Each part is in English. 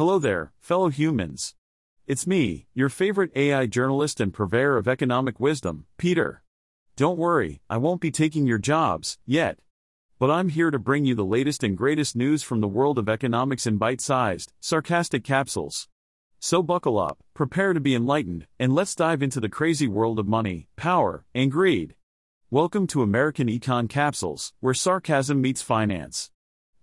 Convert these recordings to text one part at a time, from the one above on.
Hello there, fellow humans. It's me, your favorite AI journalist and purveyor of economic wisdom, Peter. Don't worry, I won't be taking your jobs, yet. But I'm here to bring you the latest and greatest news from the world of economics in bite sized, sarcastic capsules. So buckle up, prepare to be enlightened, and let's dive into the crazy world of money, power, and greed. Welcome to American Econ Capsules, where sarcasm meets finance.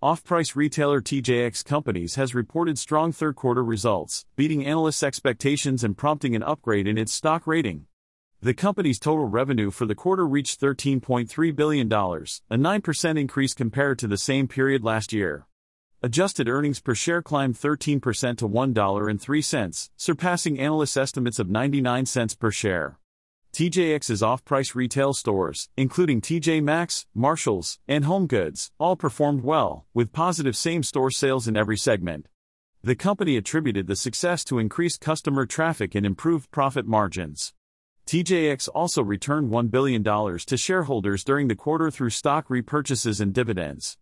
Off-price retailer TJX Companies has reported strong third-quarter results, beating analysts' expectations and prompting an upgrade in its stock rating. The company's total revenue for the quarter reached $13.3 billion, a 9% increase compared to the same period last year. Adjusted earnings per share climbed 13% to $1.03, surpassing analysts' estimates of 99 cents per share. TJX's off-price retail stores, including TJ Maxx, Marshalls, and HomeGoods, all performed well, with positive same-store sales in every segment. The company attributed the success to increased customer traffic and improved profit margins. TJX also returned $1 billion to shareholders during the quarter through stock repurchases and dividends.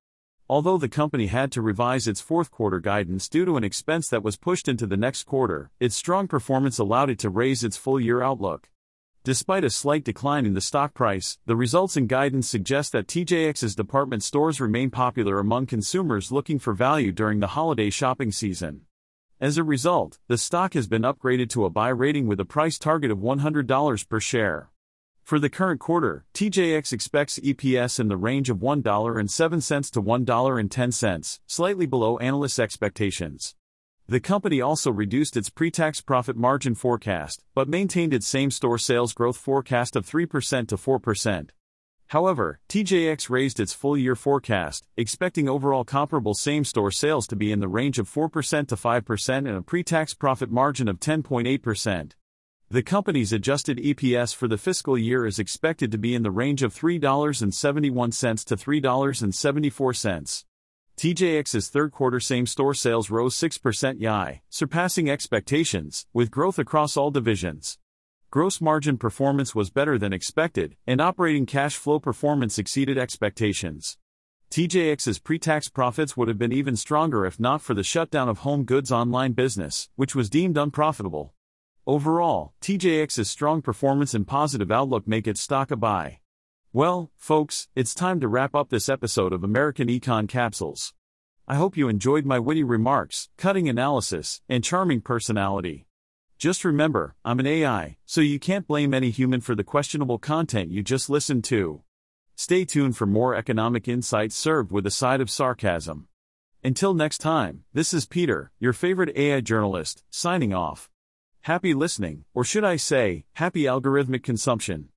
Although the company had to revise its fourth quarter guidance due to an expense that was pushed into the next quarter, its strong performance allowed it to raise its full year outlook. Despite a slight decline in the stock price, the results and guidance suggest that TJX's department stores remain popular among consumers looking for value during the holiday shopping season. As a result, the stock has been upgraded to a buy rating with a price target of $100 per share. For the current quarter, TJX expects EPS in the range of $1.07 to $1.10, slightly below analysts' expectations. The company also reduced its pre-tax profit margin forecast, but maintained its same-store sales growth forecast of 3% to 4%. However, TJX raised its full-year forecast, expecting overall comparable same-store sales to be in the range of 4% to 5% and a pre-tax profit margin of 10.8%. The company's adjusted EPS for the fiscal year is expected to be in the range of $3.71 to $3.74. TJX's third quarter same store sales rose 6% YI, surpassing expectations, with growth across all divisions. Gross margin performance was better than expected, and operating cash flow performance exceeded expectations. TJX's pre tax profits would have been even stronger if not for the shutdown of HomeGoods online business, which was deemed unprofitable. Overall, TJX's strong performance and positive outlook make its stock a buy. Well, folks, it's time to wrap up this episode of American Econ Capsules. I hope you enjoyed my witty remarks, cutting analysis, and charming personality. Just remember, I'm an AI, so you can't blame any human for the questionable content you just listened to. Stay tuned for more economic insights served with a side of sarcasm. Until next time, this is Peter, your favorite AI journalist, signing off. Happy listening, or should I say, happy algorithmic consumption.